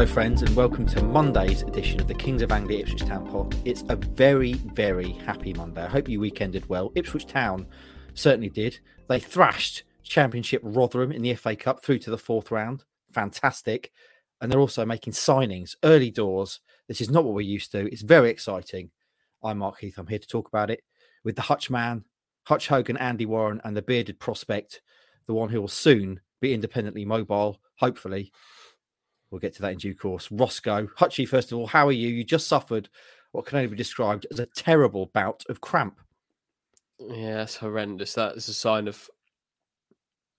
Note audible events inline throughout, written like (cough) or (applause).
Hello, friends, and welcome to Monday's edition of the Kings of Anglia Ipswich Town Pod. It's a very, very happy Monday. I hope you weekended well. Ipswich Town certainly did. They thrashed Championship Rotherham in the FA Cup through to the fourth round. Fantastic. And they're also making signings early doors. This is not what we're used to. It's very exciting. I'm Mark Heath. I'm here to talk about it with the Hutch man, Hutch Hogan, Andy Warren, and the bearded prospect, the one who will soon be independently mobile, hopefully. We'll get to that in due course. Roscoe, Hutchie, first of all, how are you? You just suffered what can only be described as a terrible bout of cramp. Yeah, it's horrendous. That is a sign of.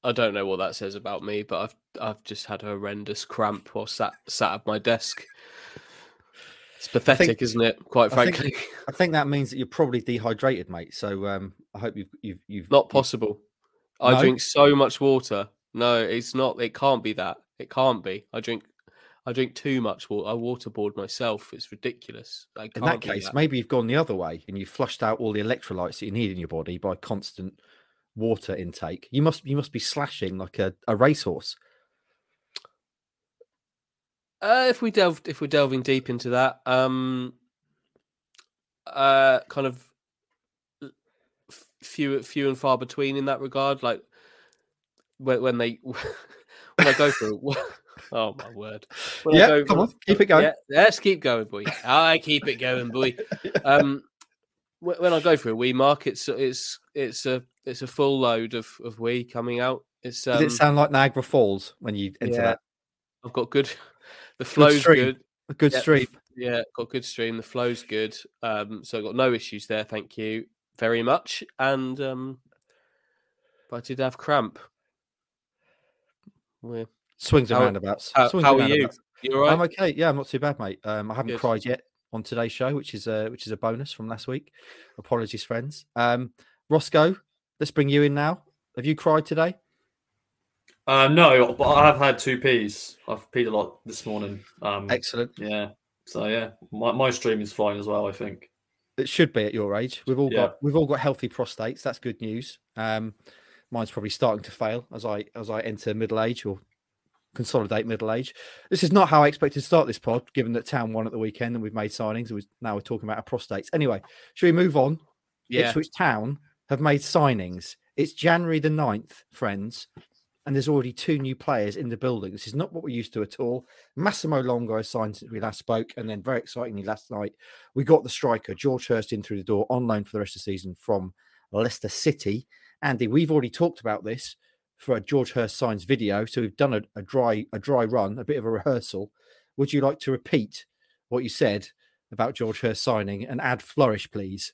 I don't know what that says about me, but I've I've just had a horrendous cramp while sat sat at my desk. It's pathetic, think, isn't it? Quite frankly, I think, (laughs) I think, that means that you're probably dehydrated, mate. So um, I hope you've you've you've not possible. You've... I no? drink so much water. No, it's not. It can't be that. It can't be. I drink I drink too much water. I waterboard myself. It's ridiculous. in that case, that. maybe you've gone the other way and you've flushed out all the electrolytes that you need in your body by constant water intake. You must you must be slashing like a, a racehorse. Uh, if we delve if we're delving deep into that, um, uh, kind of few few and far between in that regard. Like when, when they (laughs) when I go through Oh my word! (laughs) Well, yeah, go, come on, keep it going. Yeah, let's keep going, boy. I keep it going, boy. (laughs) Um, when I go for a wee mark, it's it's it's a it's a full load of of wee coming out. It's um, Does it um sound like Niagara Falls when you enter yeah, that? I've got good. (laughs) The flow's good. good. A good yeah, stream. Yeah, got good stream. The flow's good. Um, so I've got no issues there. Thank you very much. And um, but I did have cramp. We're Swings and how, roundabouts. How, Swings how are you? You all right? I'm okay. Yeah, I'm not too bad, mate. Um, I haven't Good. cried yet on today's show, which is a which is a bonus from last week. Apologies, friends. Um, Roscoe, let's bring you in now. Have you cried today? Uh, no, but I have had two peas. I've peed a lot this morning. Um, Excellent. Yeah. So yeah, my, my stream is fine as well. I think it should be at your age. We've all yeah. got we've all got healthy prostates. That's good news. Um, mine's probably starting to fail as I as I enter middle age or consolidate middle age. This is not how I expected to start this pod, given that Town won at the weekend and we've made signings. And now we're talking about our prostates. Anyway, should we move on? Yeah. Ipswich Town have made signings. It's January the 9th, friends, and there's already two new players in the building. This is not what we're used to at all. Massimo Luongo has signed since we last spoke, and then very excitingly last night, we got the striker, George Hirst, in through the door on loan for the rest of the season from Leicester City. Andy, we've already talked about this for a George Hirst signs video. So we've done a, a dry a dry run, a bit of a rehearsal. Would you like to repeat what you said about George Hirst signing and add flourish, please?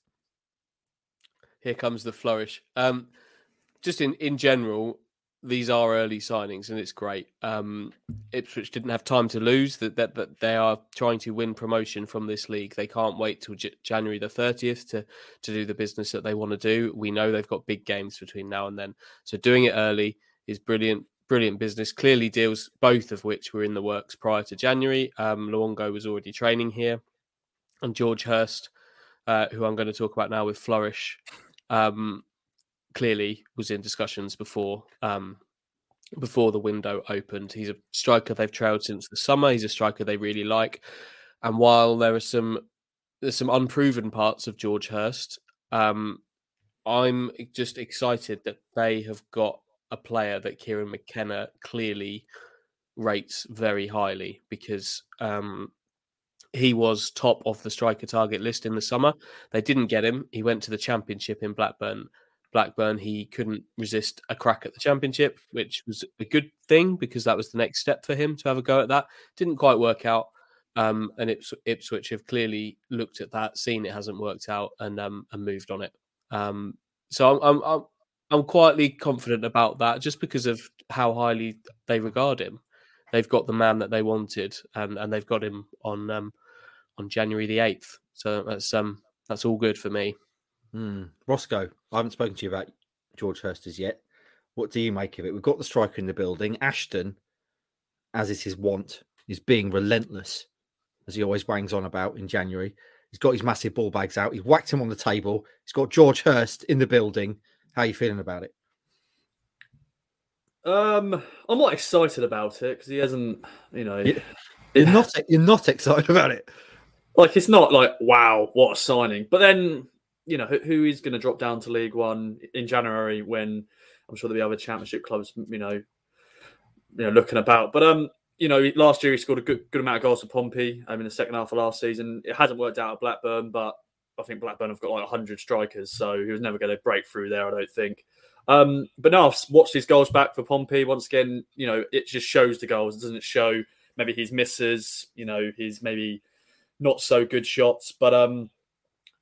Here comes the flourish. Um, just in in general, these are early signings and it's great. Um, Ipswich didn't have time to lose. That, that that they are trying to win promotion from this league. They can't wait till J- January the thirtieth to to do the business that they want to do. We know they've got big games between now and then, so doing it early is brilliant. Brilliant business. Clearly, deals both of which were in the works prior to January. Um, Luongo was already training here, and George Hirst, uh, who I'm going to talk about now with Flourish. Um, clearly was in discussions before um, before the window opened. He's a striker they've trailed since the summer. He's a striker they really like. And while there are some there's some unproven parts of George Hirst, um, I'm just excited that they have got a player that Kieran McKenna clearly rates very highly because um, he was top of the striker target list in the summer. They didn't get him. He went to the championship in Blackburn Blackburn, he couldn't resist a crack at the championship, which was a good thing because that was the next step for him to have a go at that. Didn't quite work out. Um, and Ips- Ipswich have clearly looked at that, seen it hasn't worked out, and um, and moved on it. Um, so I'm, I'm I'm quietly confident about that, just because of how highly they regard him. They've got the man that they wanted, and and they've got him on um, on January the eighth. So that's um that's all good for me. Mm. Roscoe, I haven't spoken to you about George Hirst as yet. What do you make of it? We've got the striker in the building. Ashton, as is his wont, is being relentless, as he always bangs on about in January. He's got his massive ball bags out. He's whacked him on the table. He's got George Hirst in the building. How are you feeling about it? Um, I'm not excited about it because he hasn't, you know. You're not you're not excited about it. like it's not like wow, what a signing. But then you know who, who is going to drop down to League One in January when I'm sure there'll be other Championship clubs, you know, you know, looking about. But um, you know, last year he scored a good good amount of goals for Pompey. Um, mean, the second half of last season, it hasn't worked out at Blackburn, but I think Blackburn have got like 100 strikers, so he was never going to break through there. I don't think. Um, but now I've watched his goals back for Pompey. Once again, you know, it just shows the goals. It doesn't show maybe his misses, you know, his maybe not so good shots. But um, I,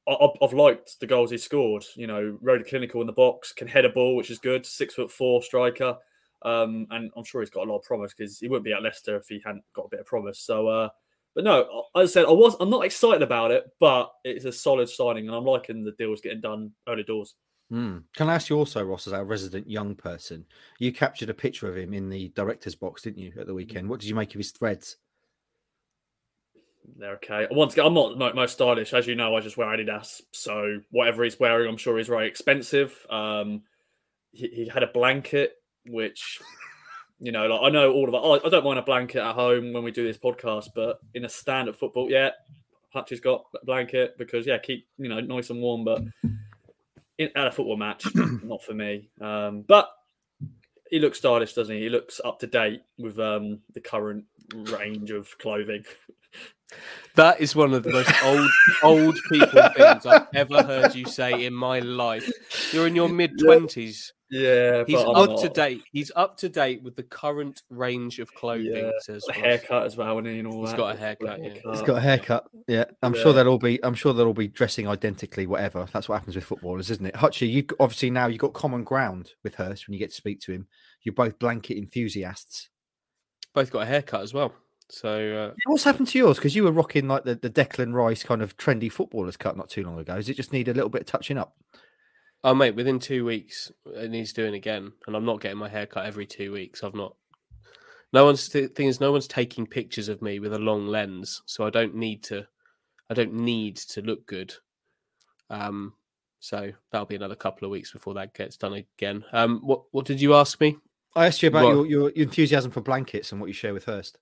I've liked the goals he scored. You know, rode clinical in the box, can head a ball, which is good. Six foot four striker. Um, and I'm sure he's got a lot of promise because he wouldn't be at Leicester if he hadn't got a bit of promise. So, uh, but no, as I said, I was I'm not excited about it, but it's a solid signing, and I'm liking the deals getting done early doors. Mm. Can I ask you also, Ross, as our resident young person, you captured a picture of him in the director's box, didn't you, at the weekend? What did you make of his threads? They're okay. Once again, I'm not most stylish, as you know. I just wear Adidas, so whatever he's wearing, I'm sure is very expensive. Um, he, he had a blanket, which you know, like I know all of it. I don't mind a blanket at home when we do this podcast, but in a stand at football, yeah, Hutch has got a blanket because yeah, keep you know nice and warm. But in, at a football match, (clears throat) not for me. Um, but he looks stylish, doesn't he? He looks up to date with um, the current range of clothing. (laughs) That is one of the most old old people things I've ever heard you say in my life. You're in your mid twenties. Yeah, he's up to date. He's up to date with the current range of clothing. Yeah, says a haircut as well, and all He's that. got a haircut. Yeah. He's got a haircut. Yeah, I'm yeah. sure they'll all be. I'm sure they'll all be dressing identically. Whatever. That's what happens with footballers, isn't it? Hutchie, you obviously now you've got common ground with Hirst when you get to speak to him. You're both blanket enthusiasts. Both got a haircut as well. So uh... what's happened to yours? Because you were rocking like the, the Declan Rice kind of trendy footballers cut not too long ago. Does it just need a little bit of touching up? Oh mate, within two weeks it needs doing again, and I'm not getting my hair cut every two weeks. I've not. No one's th- thing is no one's taking pictures of me with a long lens, so I don't need to. I don't need to look good. Um, so that'll be another couple of weeks before that gets done again. Um, what what did you ask me? I asked you about your, your, your enthusiasm for blankets and what you share with Hirst.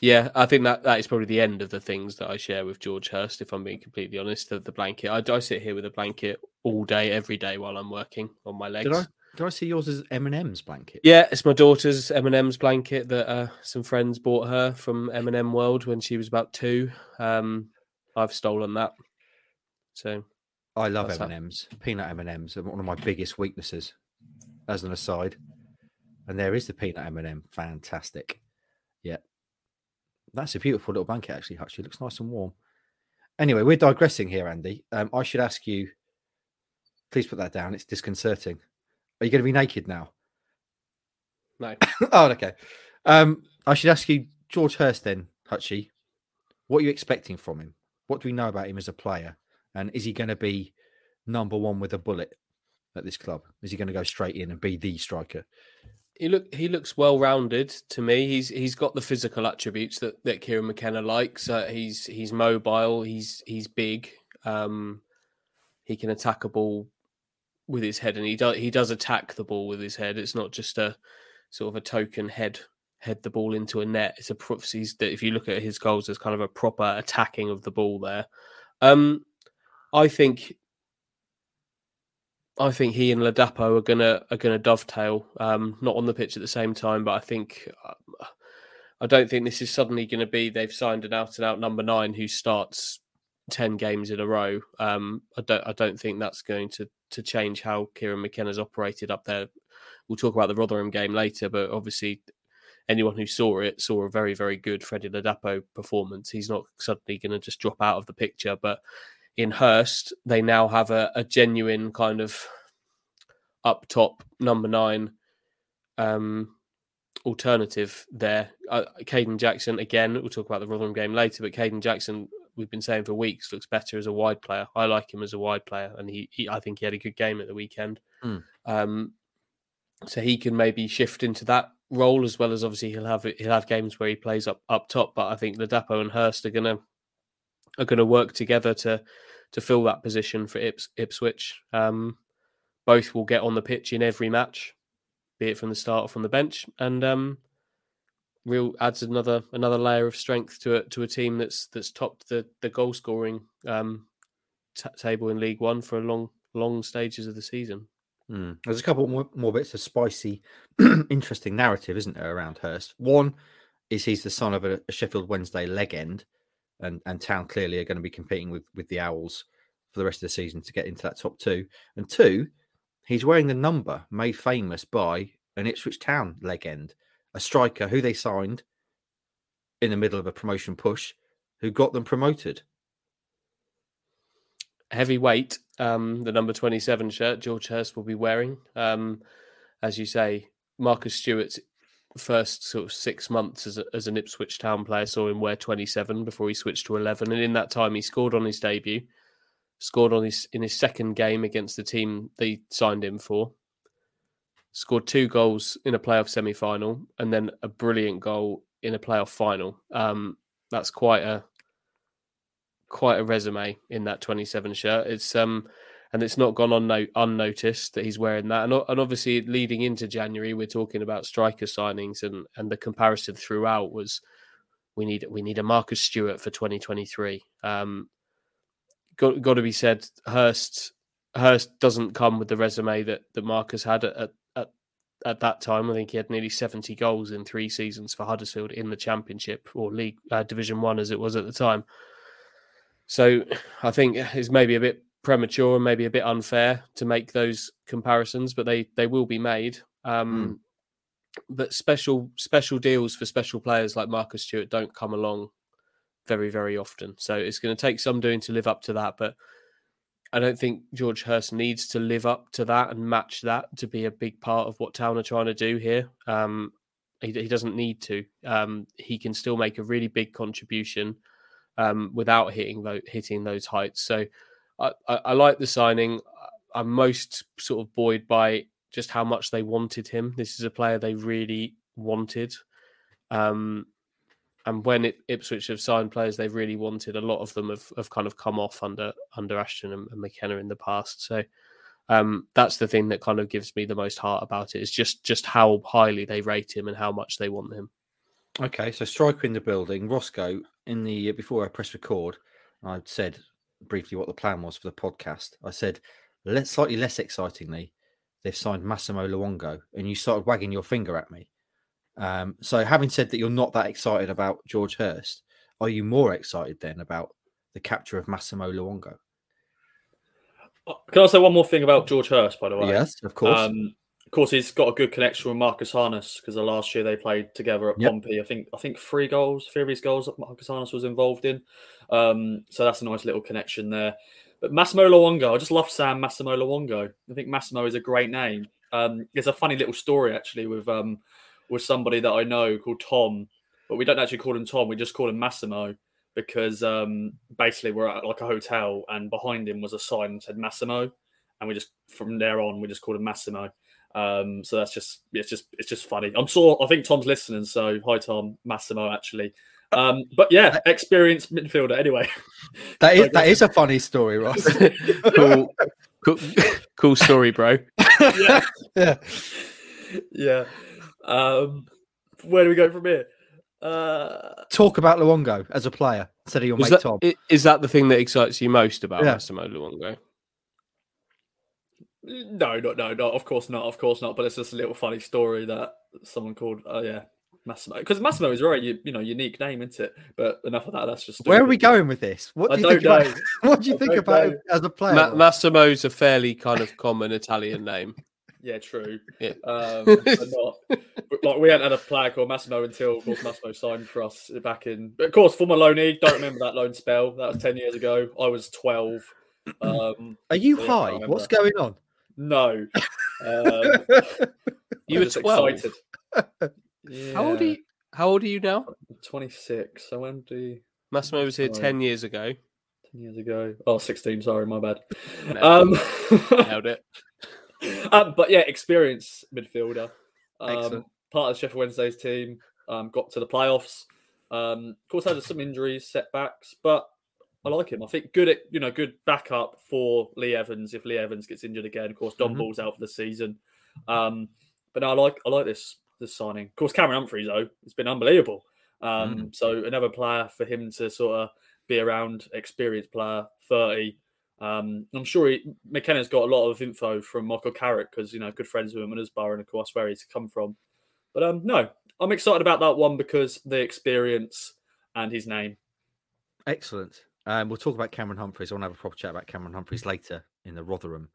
Yeah, I think that that is probably the end of the things that I share with George Hirst. If I'm being completely honest, the, the blanket. I, I sit here with a blanket all day, every day while I'm working on my legs. Did I, did I see yours as M&M's blanket? Yeah, it's my daughter's M&M's blanket that uh, some friends bought her from M&M World when she was about two. Um, I've stolen that. So I love M&M's. Peanut M&M's are one of my biggest weaknesses. As an aside, and there is the peanut M&M. Fantastic. Yeah, that's a beautiful little blanket, actually, Hutch. It looks nice and warm. Anyway, we're digressing here, Andy. Um, I should ask you, please put that down. It's disconcerting. Are you going to be naked now? No. (coughs) oh, okay. Um, I should ask you, George Hirst, then, Hutchie, what are you expecting from him? What do we know about him as a player? And is he going to be number one with a bullet at this club? Is he going to go straight in and be the striker? He look he looks well rounded to me. He's he's got the physical attributes that that Kieran McKenna likes. Uh, he's he's mobile. He's he's big. Um, he can attack a ball with his head, and he does he does attack the ball with his head. It's not just a sort of a token head head the ball into a net. It's a he's that if you look at his goals, there's kind of a proper attacking of the ball there. Um, I think I think he and Ladapo are gonna are gonna dovetail. Um, not on the pitch at the same time, but I think uh, I don't think this is suddenly going to be they've signed an out and out number nine who starts ten games in a row. Um, I don't I don't think that's going to to change how Kieran McKenna's operated up there. We'll talk about the Rotherham game later, but obviously anyone who saw it saw a very very good Freddie Ladapo performance. He's not suddenly going to just drop out of the picture, but in Hirst, they now have a, a genuine kind of up top number nine um, alternative there. Uh, Kayden Jackson, again, we'll talk about the Rotherham game later, but Kayden Jackson, we've been saying for weeks, looks better as a wide player. I like him as a wide player, and he, he I think he had a good game at the weekend. Mm. Um, so he can maybe shift into that role as well as obviously he'll have he'll have games where he plays up up top. But I think Ladapo and Hirst are gonna are going to work together to to fill that position for Ips, Ipswich. Um, both will get on the pitch in every match, be it from the start or from the bench. And um, real adds another another layer of strength to a to a team that's that's topped the the goal scoring um, t- table in League One for a long long stages of the season. Mm. There's a couple more, more bits of spicy, (clears throat) interesting narrative, isn't there, around Hirst? One is he's the son of a, a Sheffield Wednesday legend, and and Town clearly are going to be competing with with the Owls for the rest of the season to get into that top two. And two, he's wearing the number made famous by an Ipswich Town legend, a striker who they signed in the middle of a promotion push, who got them promoted. Heavyweight, um, the number 27 shirt George Hirst will be wearing. Um, as you say, Marcus Stewart's first sort of six months as, a, as an Ipswich Town player saw him wear 27 before he switched to 11. And in that time, he scored on his debut, scored on his in his second game against the team they signed him for, scored two goals in a playoff semi final, and then a brilliant goal in a playoff final. Um, that's quite a quite a resume in that 27 shirt. It's um and it's not gone unno- unnoticed that he's wearing that. And, and obviously, leading into January, we're talking about striker signings, and and the comparison throughout was we need we need a Marcus Stewart for 2023. Um, got got to be said, Hirst Hirst doesn't come with the resume that that Marcus had at, at at that time. I think he had nearly 70 goals in three seasons for Huddersfield in the Championship or League uh, Division One as it was at the time. So I think it's maybe a bit premature and maybe a bit unfair to make those comparisons, but they they will be made. Um, mm. But special special deals for special players like Marcus Stewart don't come along very very often. So it's going to take some doing to live up to that. But I don't think George Hirst needs to live up to that and match that to be a big part of what Town are trying to do here. Um, he, he, doesn't need to. Um, he can still make a really big contribution um, without hitting those, hitting those heights. So I, I, like the signing. I'm most sort of buoyed by just how much they wanted him. This is a player they really wanted. Um, and when it, Ipswich have signed players they've really wanted, a lot of them have, have kind of come off under under Ashton and, and McKenna in the past. So um, that's the thing that kind of gives me the most heart about it is just just how highly they rate him and how much they want him. Okay, so striker in the building, Roscoe. In the before I press record, I said briefly what the plan was for the podcast. I said, let slightly less excitingly, they've signed Massimo Luongo, and you started wagging your finger at me. Um, so, having said that, you're not that excited about George Hirst. Are you more excited then about the capture of Massimo Luongo? Uh, can I say one more thing about George Hirst, by the way? Yes, of course. Um, course, he's got a good connection with Marcus Harness because the last year they played together at yep. Pompey. I think I think three goals, three of his goals that Marcus Harness was involved in. Um, so that's a nice little connection there. But Massimo Luongo, I just love Sam Massimo Luongo. I think Massimo is a great name. Um, there's a funny little story actually with um, with somebody that I know called Tom, but we don't actually call him Tom. We just call him Massimo because um, basically we're at like a hotel and behind him was a sign that said Massimo, and we just from there on we just called him Massimo. Um, so that's just it's just it's just funny. I'm sure I think Tom's listening, so hi Tom, Massimo actually. Um, but yeah, experienced midfielder. Anyway, (laughs) that is that is a funny story, Ross. (laughs) cool, cool, cool story, bro. yeah, (laughs) yeah, yeah. Um, where do we go from here? Uh, Talk about Luongo as a player instead of your mate that, Tom. Is that the thing that excites you most about yeah. Massimo Luongo? No, no, no, no. Of course not. Of course not. But it's just a little funny story that someone called. Oh uh, yeah, Massimo. Because Massimo is a very you know unique name, isn't it? But enough of that. That's just. Stupid. Where are we going with this? What do you think know. about? (laughs) What do you I think about him as a player? Ma- Massimo's a fairly kind of common Italian name. (laughs) Yeah, true. Yeah. Um, (laughs) not, like we hadn't had a player called Massimo until, of course, Massimo signed for us back in. But of course, for Maloney, don't remember that loan spell. That was ten years ago. I was twelve. Um, Are you high? What's going on? No. (laughs) Um, you were twelve. Yeah. How old are you? How old are you now? Twenty six. So when do Massimo was here ten years ago. Ten years ago. Oh, 16, Sorry, my bad. Um, Nailed it. Um, (laughs) but yeah, experienced midfielder. Um, part of the Sheffield Wednesday's team. Um, got to the playoffs. Um, of course, had some injuries, setbacks, but I like him. I think good at you know good backup for Lee Evans if Lee Evans gets injured again. Of course, Don mm-hmm. Ball's out for the season. Um, but no, I like I like this the signing. Of course, Cameron Humphreys though, it's been unbelievable. Um, Mm. So another player for him to sort of be around, experienced player, thirty. Um, I'm sure he, McKenna's got a lot of info from Michael Carrick because you know good friends with him and Middlesbrough, and of course where he's come from. But um, no, I'm excited about that one because the experience and his name. Excellent. Um, we'll talk about Cameron Humphreys. I want to have a proper chat about Cameron Humphreys later in the Rotherham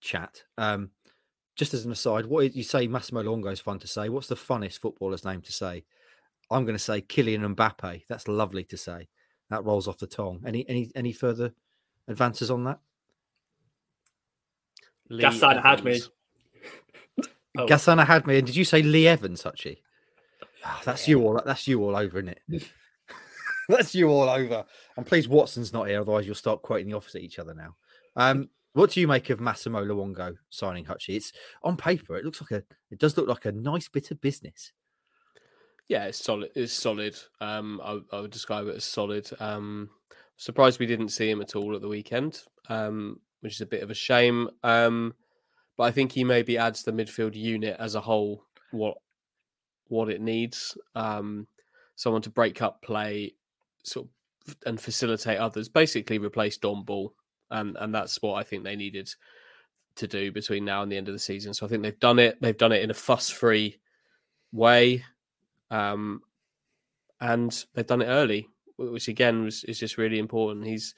chat. Um, just as an aside, what is- you say Massimo Luongo is fun to say. What's the funnest footballer's name to say? I'm going to say Kylian Mbappe. That's lovely to say. That rolls off the tongue. Any any any further advances on that? Lee Gassan had me. Evans. (laughs) Oh. Gassana had me. And did you say Lee Evans, Hutchie? Ah, that's you all. That's you all over, isn't it? (laughs) that's you all over. And please, Watson's not here, otherwise you'll start quoting the office at each other now. Um, what do you make of Massimo Luongo signing Hutchie? It's on paper. It looks like a. It does look like a nice bit of business. Yeah, it's solid. It's solid. Um, I, I would describe it as solid. Um, surprised we didn't see him at all at the weekend, um, which is a bit of a shame. Um, but I think he maybe adds the midfield unit as a whole what what it needs. Um, someone to break up play, sort of, and facilitate others. Basically, replace Don Ball, and and that's what I think they needed to do between now and the end of the season. So I think they've done it. They've done it in a fuss-free way um, and they've done it early, which again was, is just really important. He's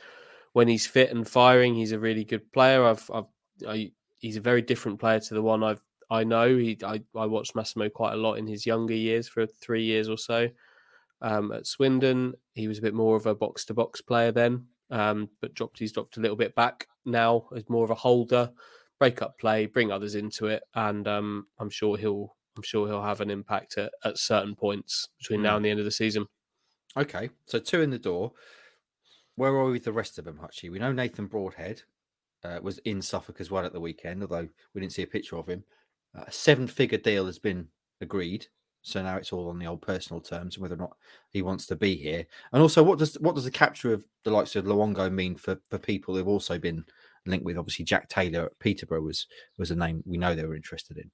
when he's fit and firing, he's a really good player. I've, I've I, he's a very different player to the one I've I know. He I, I watched Massimo quite a lot in his younger years for three years or so. Um, at Swindon, he was a bit more of a box to box player then, um, but dropped he's dropped a little bit back now as more of a holder, break up play, bring others into it, and um, I'm sure he'll I'm sure he'll have an impact at, at certain points between now and the end of the season. Okay, so two in the door. Where are we with the rest of them, Hutchie? We know Nathan Broadhead uh, was in Suffolk as well at the weekend, although we didn't see a picture of him. Uh, a seven-figure deal has been agreed, so now it's all on the old personal terms and whether or not he wants to be here. And also, what does what does the capture of the likes of Luongo mean for for people who've also been linked with? Obviously, Jack Taylor at Peterborough was was a name we know they were interested in.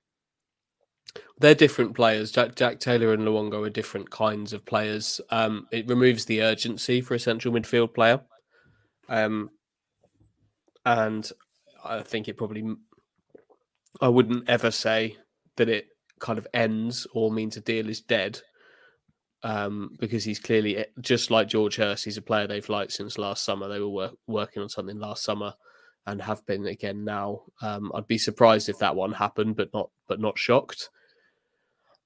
They're different players. Jack, Jack Taylor and Luongo are different kinds of players. Um, it removes the urgency for a central midfield player. Um, and I think it probably, I wouldn't ever say that it kind of ends or means a deal is dead. Um, because he's clearly just like George Hirst, he's a player they've liked since last summer. They were work, working on something last summer and have been again now. Um, I'd be surprised if that one happened, but not but not shocked.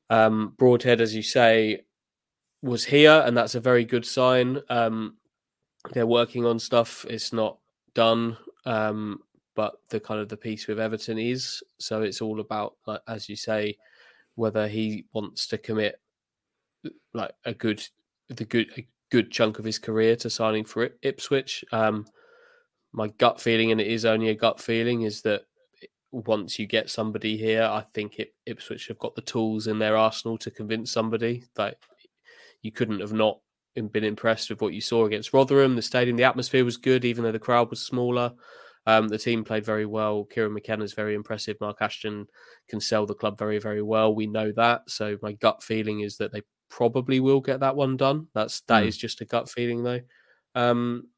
Um, Broadhead, as you say, was here, and that's a very good sign. Um, they're working on stuff; it's not done, um, but the kind of the piece with Everton is. So it's all about, as you say, whether he wants to commit like a good, the good, a good chunk of his career to signing for Ip- Ipswich. Um, my gut feeling, and it is only a gut feeling, is that once you get somebody here, I think it, Ipswich have got the tools in their arsenal to convince somebody that you couldn't have not been impressed with what you saw against Rotherham. The stadium, the atmosphere was good, even though the crowd was smaller. Um, the team played very well. Kieran McKenna is very impressive. Mark Ashton can sell the club very, very well. We know that. So my gut feeling is that they probably will get that one done. That's that Hmm. is just a gut feeling though. Um,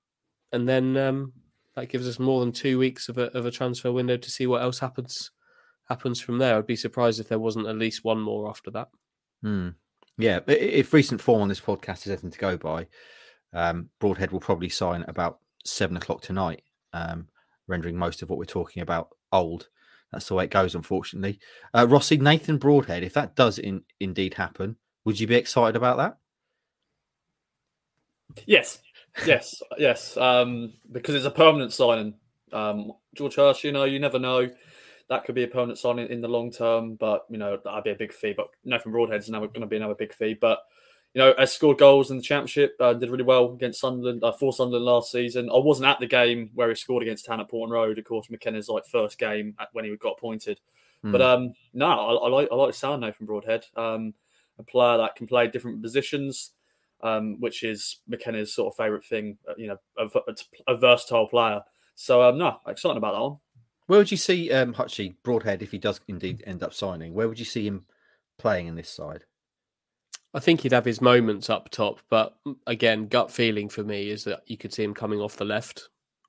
and then um, that gives us more than two weeks of a of a transfer window to see what else happens happens from there. I'd be surprised if there wasn't at least one more after that. Hmm. Yeah, if recent form on this podcast is anything to go by, um, Broadhead will probably sign about seven o'clock tonight, um, rendering most of what we're talking about old. That's the way it goes, unfortunately. Uh, Rossi, Nathan Broadhead, if that does in, indeed happen, would you be excited about that? Yes, yes, (laughs) yes. Um, because it's a permanent signing. Um, George Hirst, you know, you never know. That could be a permanent signing in the long term, but you know that'd be a big fee. But Nathan Broadhead's now going to be another big fee. But you know, has scored goals in the championship. Uh, did really well against Sunderland, uh, for Sunderland last season. I wasn't at the game where he scored against Town at Portman Road. Of course, McKenna's like first game at, when he got appointed. But Hmm. um, no, I, I like I like the sound Nathan Broadhead. Um, a player that can play different positions, um, which is McKenna's sort of favourite thing. uh, You know, a, a, a versatile player. So um, no, excited about that one. Where would you see um, Hutchie Broadhead if he does indeed end up signing? Where would you see him playing in this side? I think he'd have his moments up top, but mm, again, gut feeling for me is that you could see him coming off the left,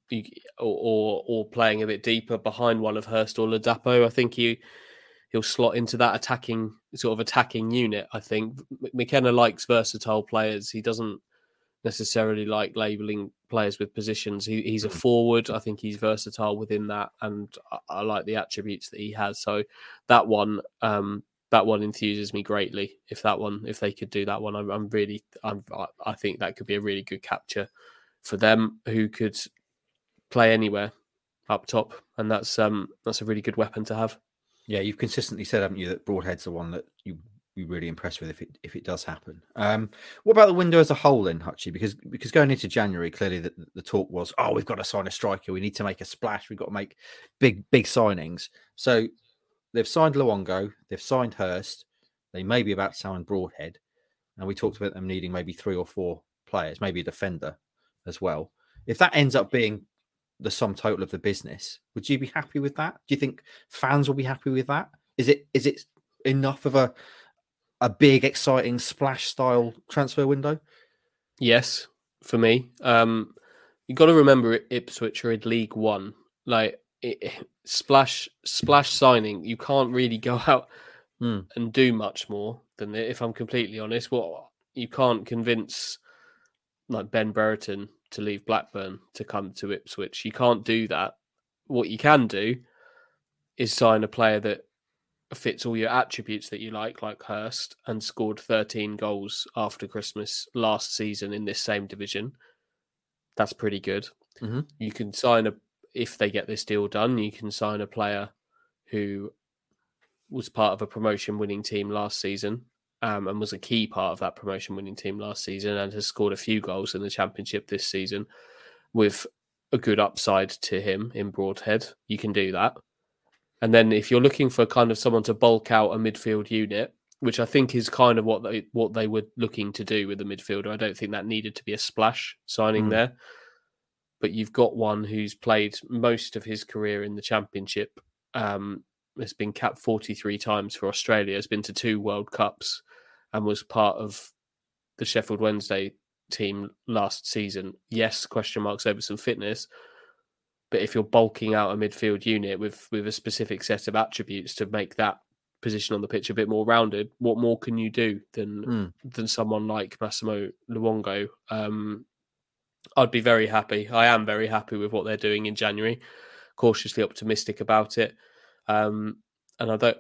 you, or, or, or playing a bit deeper behind one of Hirst or Ladapo. I think he he'll slot into that attacking sort of attacking unit. I think McKenna likes versatile players. He doesn't necessarily like labeling players with positions. He, he's a Mm. forward. I think he's versatile within that, and I, I like the attributes that he has. So that one, um, that one enthuses me greatly. If that one, if they could do that one, I'm, I'm really, I'm, I- think that could be a really good capture for them, who could play anywhere up top, and that's um, that's a really good weapon to have. Yeah, you've consistently said, haven't you, that Broadhead's the one that you you really impressed with if it if it does happen. Um, what about the window as a whole, then, Hutchie? Because because going into January, clearly the, the talk was, oh, we've got to sign a striker. We need to make a splash. We've got to make big big signings. So they've signed Luongo, they've signed Hirst. They may be about to sign Broadhead, and we talked about them needing maybe three or four players, maybe a defender as well. If that ends up being the sum total of the business, would you be happy with that? Do you think fans will be happy with that? Is it is it enough of a a big, exciting splash style transfer window? Yes, for me. Um, you got to remember Ipswich are in League One. Like it, splash, splash signing. You can't really go (laughs) out Hmm. and do much more than it. If I'm completely honest, what you can't convince like Ben Brereton to leave Blackburn to come to Ipswich. You can't do that. What you can do is sign a player that fits all your attributes that you like, like Hirst, and scored 13 goals after Christmas last season in this same division. That's pretty good. Mhm. You can sign a, if they get this deal done, you can sign a player who was part of a promotion winning team last season um, and was a key part of that promotion winning team last season and has scored a few goals in the championship this season with a good upside to him in Broadhead. You can do that. And then if you're looking for kind of someone to bulk out a midfield unit, which I think is kind of what they what they were looking to do with the midfielder. I don't think that needed to be a splash signing Mm. there. But you've got one who's played most of his career in the championship. Um, has been capped 43 times for Australia, has been to two World Cups, and was part of the Sheffield Wednesday team last season. Yes, question marks over some fitness, but if you're bulking out a midfield unit with with a specific set of attributes to make that position on the pitch a bit more rounded, what more can you do than Mm. than someone like Massimo Luongo? Um, I'd be very happy. I am very happy with what they're doing in January. Cautiously optimistic about it, um, and I don't.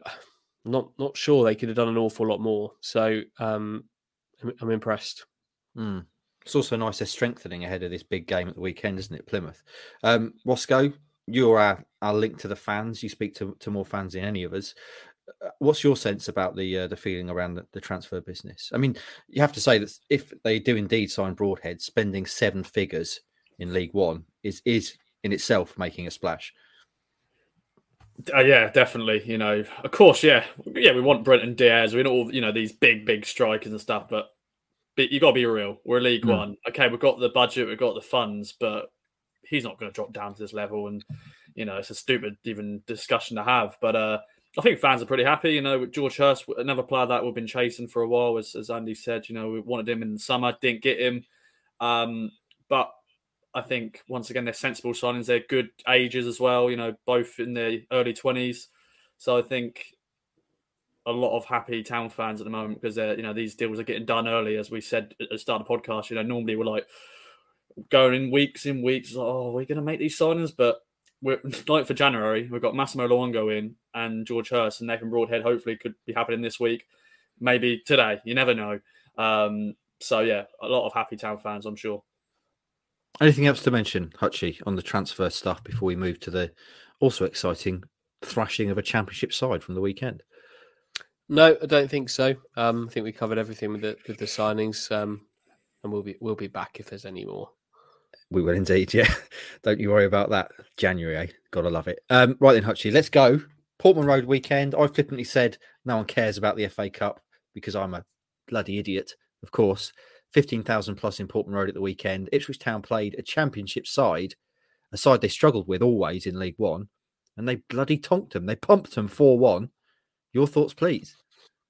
Not not sure they could have done an awful lot more. So um, I'm, I'm impressed. Mm. It's also nice they're strengthening ahead of this big game at the weekend, isn't it? Plymouth. Um, Roscoe, you're our, our link to the fans. You speak to, to more fans than any of us. Uh, What's your sense about the uh, the feeling around the, the transfer business? I mean, you have to say that if they do indeed sign Broadhead, spending seven figures in League One is is in itself making a splash. Uh, yeah, definitely. You know, of course, yeah, yeah. We want Brereton Diaz. We want all you know these big, big strikers and stuff. But, but you got to be real. We're League Hmm. One. Okay, we've got the budget, we've got the funds, but he's not going to drop down to this level. And you know, it's a stupid even discussion to have. But uh, I think fans are pretty happy. You know, George Hirst, another player that we've been chasing for a while, as, as Andy said. You know, we wanted him in the summer, didn't get him. Um, but I think once again they're sensible signings. They're good ages as well. You know, both in their early twenties. So I think a lot of happy town fans at the moment because they're you know these deals are getting done early, as we said at the start of the podcast. You know, normally we're like going in weeks in weeks. Like, oh, we're going to make these signings, but like (laughs) for January. We've got Massimo Luongo in and George Hirst and Nathan Broadhead. Hopefully, could be happening this week, maybe today. You never know. Um, so yeah, a lot of happy town fans, I'm sure. Anything else to mention, Hutchie, on the transfer stuff before we move to the also exciting thrashing of a championship side from the weekend? No, I don't think so. Um, I think we covered everything with the with the signings, um, and we'll be we'll be back if there's any more. We will indeed, yeah. (laughs) Don't you worry about that. January, eh? gotta love it. Um, right then, Hutchie, let's go. Portman Road weekend. I've flippantly said no one cares about the FA Cup because I'm a bloody idiot, of course. 15,000 plus in Portman Road at the weekend. Ipswich Town played a championship side, a side they struggled with always in League One, and they bloody tonked them. They pumped them 4 1. Your thoughts, please.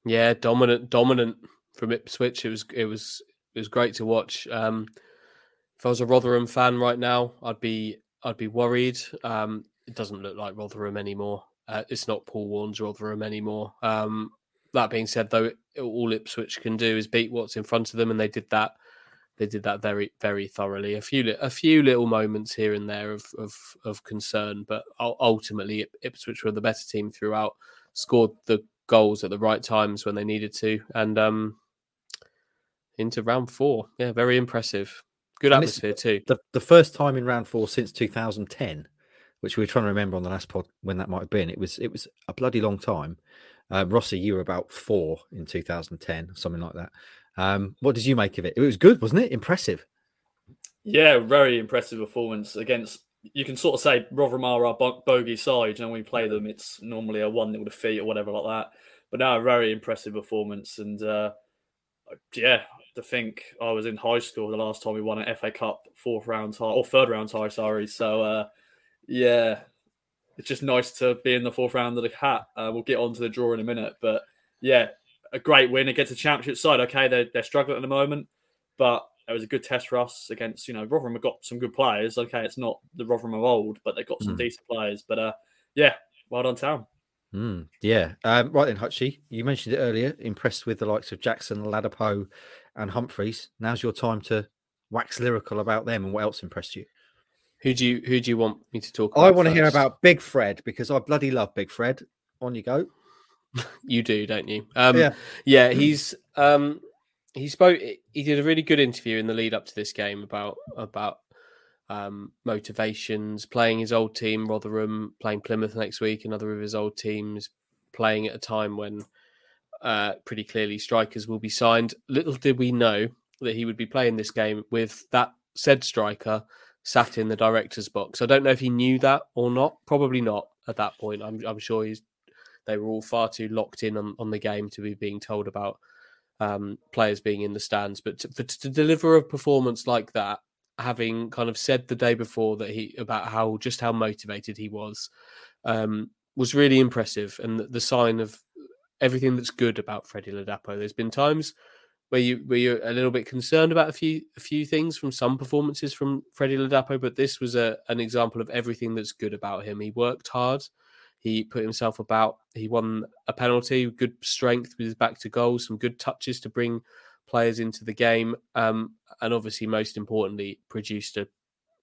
Yeah, dominant, dominant from Ipswich. It was, it was, it was great to watch. Um, if I was a Rotherham fan right now, I'd be, I'd be worried. Um, it doesn't look like Rotherham anymore. Uh, it's not Paul Warne's Rotherham anymore. Um, that being said, though, all Ipswich can do is beat what's in front of them, and they did that. They did that very, very thoroughly. A few, a few little moments here and there of of, of concern, but ultimately, Ipswich were the better team throughout. Scored the goals at the right times when they needed to, and um, into round four. Yeah, very impressive. Good atmosphere too. The, the first time in round four since 2010, which we were trying to remember on the last pod when that might have been. It was it was a bloody long time. Um, Rossi, you were about four in 2010, something like that. Um, what did you make of it? It was good, wasn't it? Impressive. Yeah, very impressive performance against. You can sort of say Rotherham are our bogey side, and when we play them, it's normally a one 0 defeat or whatever like that. But now a very impressive performance, and uh, yeah, to think I was in high school the last time we won an FA Cup fourth round tie or third round tie, sorry. So uh, yeah, it's just nice to be in the fourth round of the hat. Uh, we'll get on to the draw in a minute, but yeah, a great win against a championship side. Okay, they're, they're struggling at the moment, but it was a good test for us against, you know, Rotherham have got some good players. Okay, it's not the Rotherham of old, but they've got some mm. decent players. But uh, yeah, well done, Town. Mm, yeah. Um, right then, Hutchie, you mentioned it earlier, impressed with the likes of Jackson, Ladapo, and Humphreys. Now's your time to wax lyrical about them and what else impressed you. Who do you who do you want me to talk? I want to hear about Big Fred because I bloody love Big Fred. On you go. (laughs) you do, don't you? Um, yeah, yeah. He's um, he spoke. He did a really good interview in the lead up to this game about about um, motivations, playing his old team, Rotherham, playing Plymouth next week, another of his old teams, playing at a time when uh, pretty clearly strikers will be signed. Little did we know that he would be playing this game with that said striker sat in the director's box. I don't know if he knew that or not. Probably not at that point. I'm, I'm sure he's. They were all far too locked in on, on the game to be being told about um, players being in the stands. But to, for, to deliver a performance like that, having kind of said the day before that he about how just how motivated he was, um, was really impressive and the, the sign of everything that's good about Freddie Ladapo. There's been times where you where you're a little bit concerned about a few a few things from some performances from Freddie Ladapo, but this was a an example of everything that's good about him. He worked hard, he put himself about, he won a penalty, good strength with his back to goal, some good touches to bring players into the game, um, and obviously most importantly produced a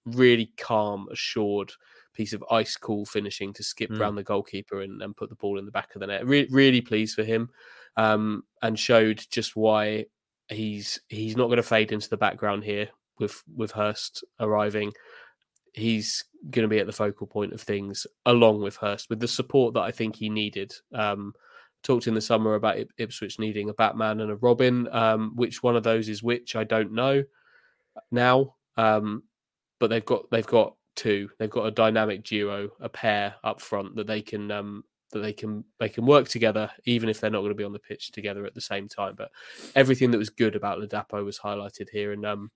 really calm, assured piece of ice cool finishing to skip mm. around the goalkeeper and, and, put the ball in the back of the net. Re- really pleased for him, um, and showed just why he's he's not going to fade into the background here with with Hirst arriving. He's going to be at the focal point of things along with Hirst with the support that I think he needed. Um, talked in the summer about Ipswich needing a Batman and a Robin. Um, which one of those is which I don't know now. Um, but they've got they've got two. They've got a dynamic duo, a pair up front that they can um, that they can they can work together even if they're not going to be on the pitch together at the same time. But everything that was good about Ladapo was highlighted here, and um,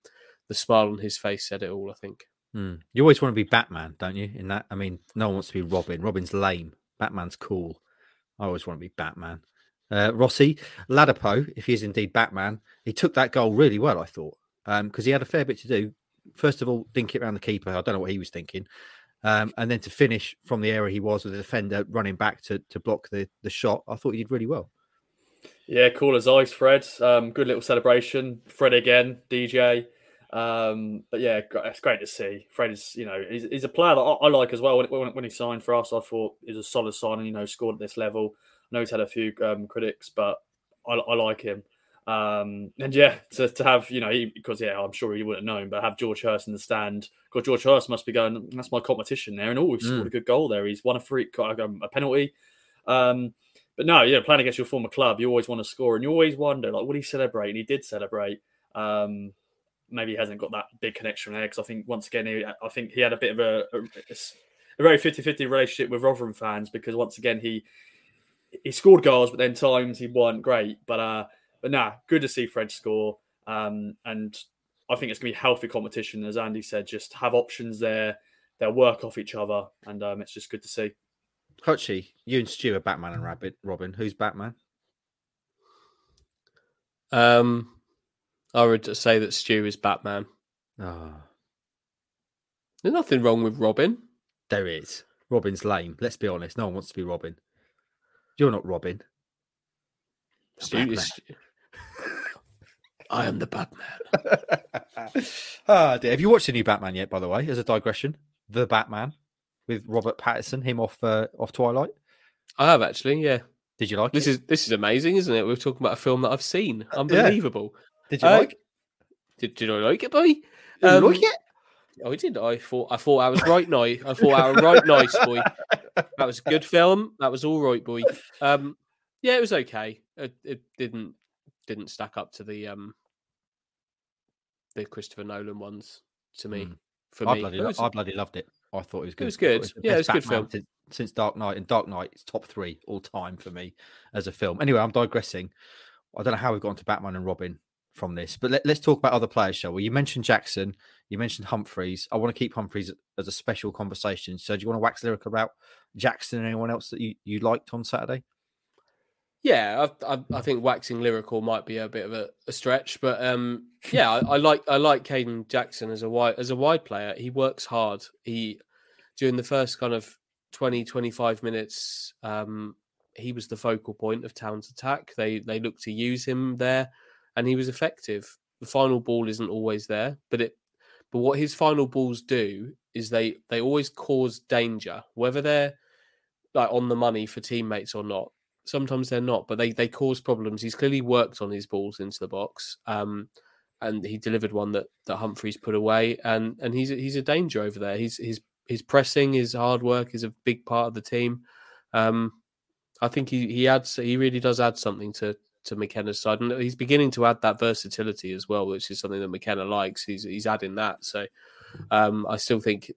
the smile on his face said it all. I think. Mm. You always want to be Batman, don't you? In that, I mean, no one wants to be Robin. Robin's lame. Batman's cool. I always want to be Batman. Uh, Rossi Ladapo, if he is indeed Batman, he took that goal really well. I thought because um, he had a fair bit to do. First of all, dink it around the keeper. I don't know what he was thinking. Um, and then to finish from the area he was with the defender running back to, to block the, the shot, I thought he did really well. Yeah, cool as ice, Fred. Um, good little celebration. Fred again, DJ. Um, but yeah, it's great to see. Fred is, you know, he's, he's a player that I, I like as well. When, when, when, he signed for us, I thought was a solid sign and, you know, scored at this level. I know he's had a few um, critics, but I, I like him. Um, and yeah, to, to have, you know, he, because yeah, I'm sure he wouldn't have known, but have George Hirst in the stand. God, George Hirst must be going, that's my competition there. And oh, he scored mm. a good goal there. He's won a free, um, a penalty. Um, but no, yeah, playing against your former club, you always want to score and you always wonder, like, would he celebrate? And he did celebrate. Um, maybe he hasn't got that big connection there because I think, once again, he, I think he had a bit of a, a, a very 50 50 relationship with Rotherham fans because, once again, he he scored goals, but then times he weren't great. But uh, but nah, good to see Fred score. Um, and I think it's going to be healthy competition. As Andy said, just have options there. They'll work off each other. And um, it's just good to see. Hutchie, you and Stu are Batman and Rabbit. Robin, who's Batman? Um, I would say that Stu is Batman. Oh, There's nothing wrong with Robin. there is. Robin's lame. Let's be honest. No one wants to be Robin. You're not Robin. Stu is. I am the Batman. (laughs) ah, dear. Have you watched the new Batman yet? By the way, as a digression, the Batman with Robert Pattinson, him off uh, off Twilight. I have actually, yeah. Did you like This it? is this is amazing, isn't it? We're talking about a film that I've seen. (laughs) Unbelievable. Did you uh, like? it? Did, did I like it, boy? Did you um, like it? Oh, I did. I thought I thought I was right nice. I thought I was right nice, boy. That was a good film. That was all right, boy. Um, yeah, it was okay. It, it didn't didn't stack up to the um the Christopher Nolan ones to me. Mm. For I me, bloody, lo- was- I bloody loved it. I thought it was good. It was I thought good. Yeah, it was good film. Since, since Dark Knight, and Dark Knight is top three all time for me as a film. Anyway, I'm digressing. I don't know how we've gone to Batman and Robin from this, but let, us talk about other players, shall we? You mentioned Jackson, you mentioned Humphreys. I want to keep Humphreys as a special conversation. So, do you want to wax lyric about Jackson and anyone else that you, you liked on Saturday? Yeah, I, I, I think waxing lyrical might be a bit of a, a stretch, but um, yeah, I, I like I like Kayden Jackson as a wide as a wide player. He works hard. He during the first kind of 20, 25 minutes, um, he was the focal point of Town's attack. They they looked to use him there, and he was effective. The final ball isn't always there, but it but what his final balls do is they they always cause danger, whether they're like on the money for teammates or not sometimes they're not, but they they cause problems. He's clearly worked on his balls into the box, um, and he delivered one that that Humphreys put away, and and he's he's a danger over there. He's his his pressing, his hard work is a big part of the team. Um, I think he he adds he really does add something to to McKenna's side, and he's beginning to add that versatility as well, which is something that McKenna likes. He's he's adding that, so um, I still think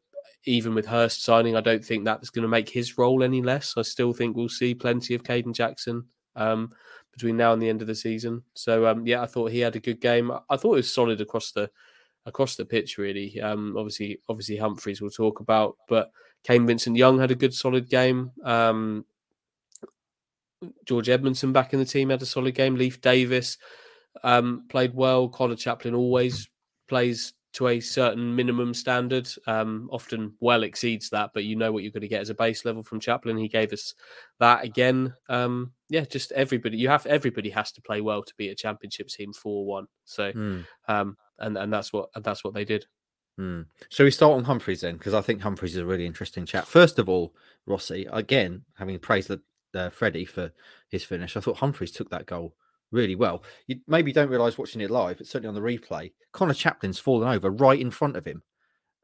even with Hirst signing, I don't think that's going to make his role any less. I still think we'll see plenty of Kayden Jackson um, between now and the end of the season. So um, yeah, I thought he had a good game. I thought it was solid across the across the pitch. Really, um, obviously, obviously Humphreys we'll talk about, but Kane Vincent Young had a good solid game. Um, George Edmundson back in the team had a solid game. Leif Davis um, played well. Conor Chaplin always plays to a certain minimum standard, um, often well exceeds that, but you know what you're going to get as a base level from Chaplin. He gave us that again. Um, yeah, just everybody. You have everybody has to play well to beat a championship team four one. So, Hmm. um, and and that's what that's what they did. Hmm. Shall we start on Humphreys then? Because I think Humphreys is a really interesting chat. First of all, Rossi, again, having praised the, uh, Freddie for his finish, I thought Humphreys took that goal really well. You maybe don't realise watching it live, but certainly on the replay, Conor Chaplin's fallen over right in front of him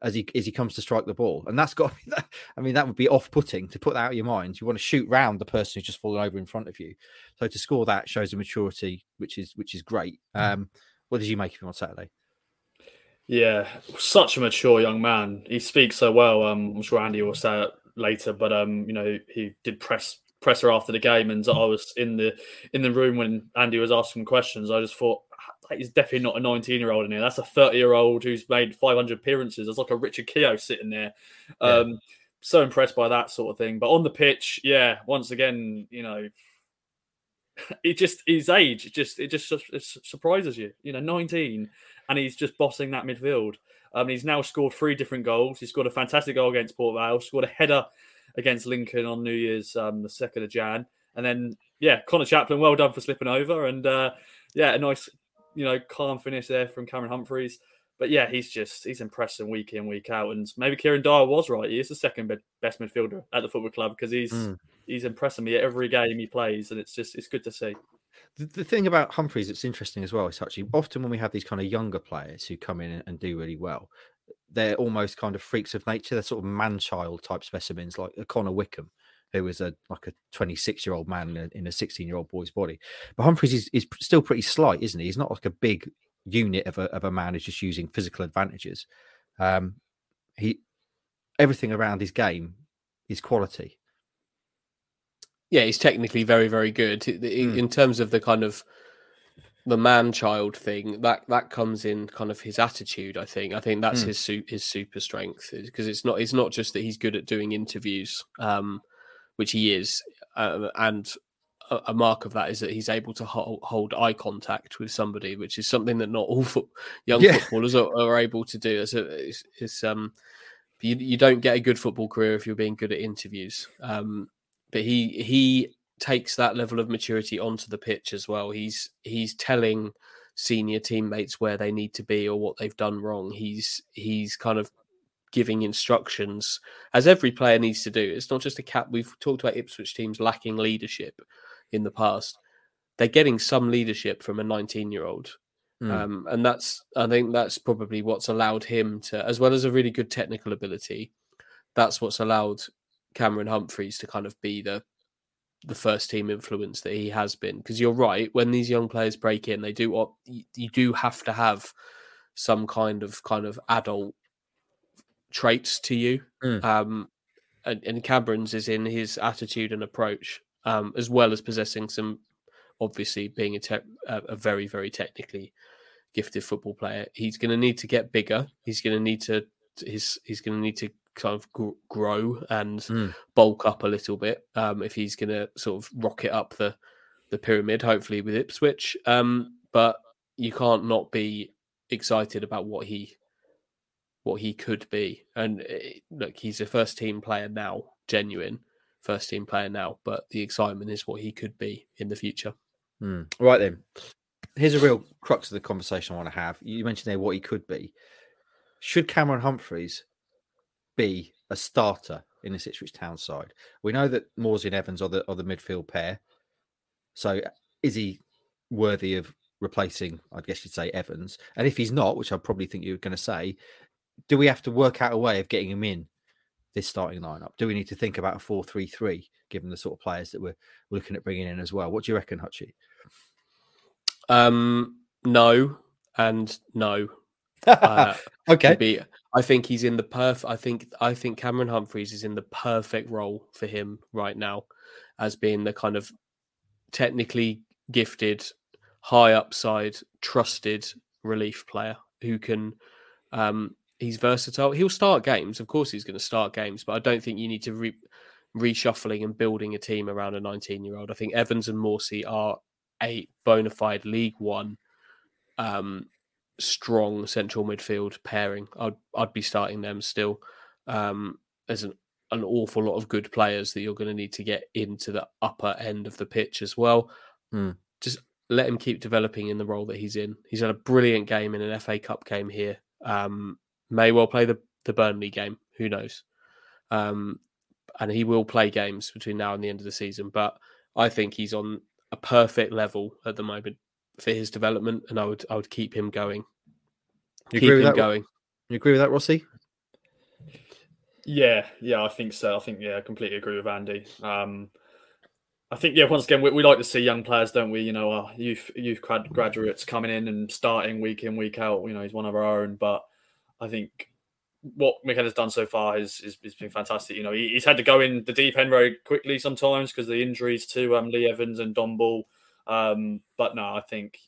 as he as he comes to strike the ball, and that's got. (laughs) I mean, that would be off-putting to put that out of your mind. You want to shoot round the person who's just fallen over in front of you. So to score that shows a maturity, which is which is great. Um, what did you make of him on Saturday? Yeah, such a mature young man. He speaks so well. Um, I'm sure Andy will say it later, but um, you know, he did press presser after the game, and I was in the in the room when Andy was asking questions. I just thought "That is definitely not a 19 year old in here. That's a 30 year old who's made 500 appearances. There's like a Richard Keogh sitting there. Yeah. Um, so impressed by that sort of thing. But on the pitch, yeah, once again, you know, (laughs) it just his age, it just it just it surprises you. You know, 19, and he's just bossing that midfield. Um, he's now scored three different goals. He scored a fantastic goal against Port Vale, scored a header against Lincoln on New Year's, um, the second of Jan, and then yeah, Conor Chaplin, well done for slipping over, and uh, yeah, a nice, you know, calm finish there from Cameron Humphreys. But yeah, he's just he's impressing week in week out, and maybe Kieran Dyer was right. He is the second best midfielder at the football club because he's Mm. he's impressing me at every game he plays, and it's just it's good to see. The, the thing about Humphreys that's interesting as well is actually often when we have these kind of younger players who come in and, and do really well, they're almost kind of freaks of nature. They're sort of man child type specimens, like Connor Wickham, who was a like a 26 year old man in a- 16 year old boy's body. But Humphreys is, is still pretty slight, isn't he? He's not like a big unit of a, of a man who's just using physical advantages. Um, he everything around his game is quality. Yeah, he's technically very, very good I- I- Mm. in terms of the kind of the man-child thing. That that comes in kind of his attitude. I think. I think that's Mm. his su- his super strength because it's not it's not just that he's good at doing interviews, um, which he is, uh, and a, a mark of that is that he's able to hold, hold, eye contact with somebody, which is something that not all fo- young yeah. footballers are, are, able to do. It's, it's, it's um, you, you don't get a good football career if you're being good at interviews. Um, but he he takes that level of maturity onto the pitch as well. He's he's telling senior teammates where they need to be or what they've done wrong. He's he's kind of giving instructions as every player needs to do. It's not just a cap. We've talked about Ipswich teams lacking leadership in the past. They're getting some leadership from a 19 year old. Mm. Um, and that's, I think that's probably what's allowed him to, as well as a really good technical ability, that's what's allowed Cameron Humphreys to kind of be the the first team influence that he has been. Because you're right, when these young players break in, they do you do have to have some kind of kind of adult traits to you. Mm. Um, and, and Cameron's is in his attitude and approach, um, as well as possessing some, obviously being a, te- a very very technically gifted football player. He's going to need to get bigger. He's going to need to he's he's going to need to kind of grow and mm. bulk up a little bit um, if he's going to sort of rocket up the the pyramid, hopefully with Ipswich. Um, but you can't not be excited about what he what he could be. And eh, look, he's a first team player now, genuine first team player now. But the excitement is what he could be in the future. Mm. Right then, here's a real crux of the conversation I want to have. You mentioned there what he could be. Should Cameron Humphreys be a starter in the Ipswich Town side. We know that Morsy and Evans are the are the midfield pair. So is he worthy of replacing, I guess you'd say, Evans? And if he's not, which I probably think you're going to say, do we have to work out a way of getting him in this starting lineup? Do we need to think about a 4 3 3, given the sort of players that we're looking at bringing in as well? What do you reckon, Hutchie? Um, no, and no. (laughs) Uh, okay. Be, I think he's in the perf. I think I think Cameron Humphreys is in the perfect role for him right now, as being the kind of technically gifted, high upside, trusted relief player who can. Um, he's versatile. He'll start games, of course. He's going to start games, but I don't think you need to re- reshuffling and building a team around a 19 year old. I think Evans and Morsy are a bona fide League One um, strong central midfield pairing. I'd I'd be starting them still. Um, there's an, an awful lot of good players that you're going to need to get into the upper end of the pitch as well. Mm. Just let him keep developing in the role that he's in. He's had a brilliant game in an FA Cup game here. Um, may well play the the Burnley game. Who knows? Um, and he will play games between now and the end of the season. But I think he's on a perfect level at the moment for his development, and I would I would keep him going. You keep him that, going. You agree with that, Rossi? Yeah, yeah, I think so. I think yeah, I completely agree with Andy. Um, I think yeah, once again, we, we, like to see young players, don't we? You know, our youth youth grad, graduates coming in and starting week in week out. You know, he's one of our own, but I think what McKenna's done so far is, is, has been fantastic. You know, he, he's had to go in the deep end very quickly sometimes because the injuries to um, Lee Evans and Dom Ball um, but no, I think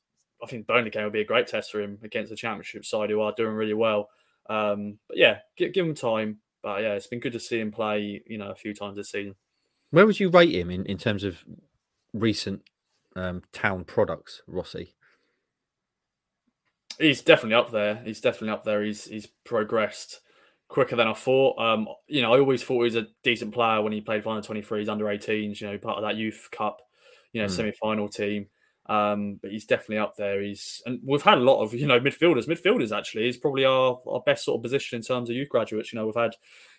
I think Burnley game will be a great test for him against the Championship side who are doing really well. Um, but yeah, give, give him time. But yeah, it's been good to see him play. You know, a few times this season. Where would you rate him in, in terms of recent um, town products, Rossi? He's definitely up there. He's definitely up there. He's he's progressed quicker than I thought. Um, you know, I always thought he was a decent player when he played for under 23s, under 18s. You know, part of that youth cup you know, mm. semi-final team. Um, but he's definitely up there. He's and we've had a lot of you know midfielders. Midfielders actually is probably our, our best sort of position in terms of youth graduates. You know, we've had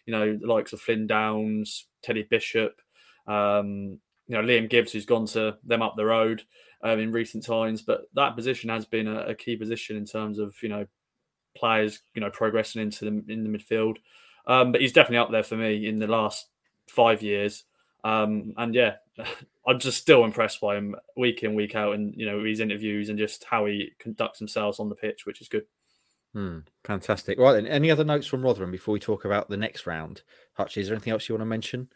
you know the likes of Flynn Downes, Teddy Bishop, um, you know Liam Gibbs, who's gone to them up the road um, in recent times. But that position has been a, a, key position in terms of you know players you know progressing into the in the midfield. Um, but he's definitely up there for me in the last five years. Um, and yeah, (laughs) I'm just still impressed by him week in, week out, and you know his interviews and just how he conducts himself on the pitch, which is good. Hmm, fantastic. Right then, any other notes from Rotherham before we talk about the next round? Hutch, is there anything else you want to mention?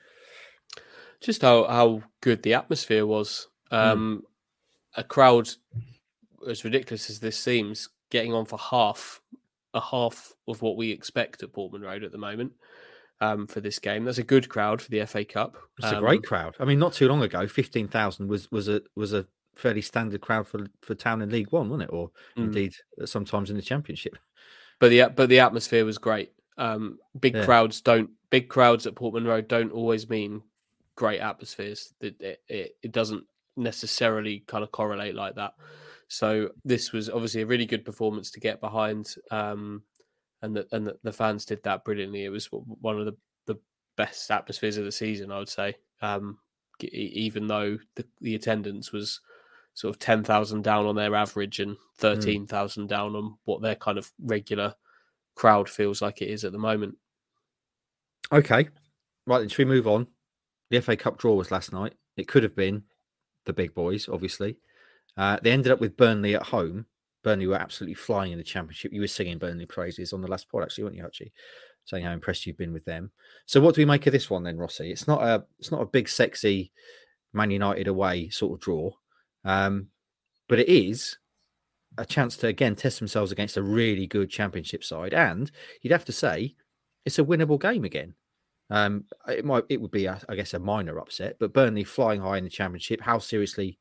Just how how good the atmosphere was. Hmm. Um, A crowd as ridiculous as this seems, getting on for half a half of what we expect at Portman Road at the moment. Um, for this game. That's a good crowd for the FA Cup. It's a Um, great crowd. I mean, not too long ago, fifteen thousand was was a was a fairly standard crowd for for town in League One, wasn't it? Or Mm. indeed sometimes in the Championship. (laughs) but the but the atmosphere was great. Um, big Yeah. crowds don't big crowds at Portman Road don't always mean great atmospheres. It it, it, it doesn't necessarily kind of correlate like that. So this was obviously a really good performance to get behind, um, and the, and the, the fans did that brilliantly. It was one of the, the best atmospheres of the season, I would say. Um, even though the, the attendance was sort of ten thousand down on their average and thirteen thousand down on what their kind of regular crowd feels like it is at the moment. Okay, right. Then should we move on? The FA Cup draw was last night. It could have been the big boys, obviously. Uh, they ended up with Burnley at home. Burnley were absolutely flying in the championship. You were singing Burnley praises on the last pod, actually, weren't you, Archie? Saying how impressed you've been with them. So, what do we make of this one then, Rossi? It's not a, it's not a big, sexy Man United away sort of draw, um, but it is a chance to again test themselves against a really good championship side, and you'd have to say it's a winnable game again. Um, it might, it would be, a, I guess, a minor upset, but Burnley flying high in the championship. How seriously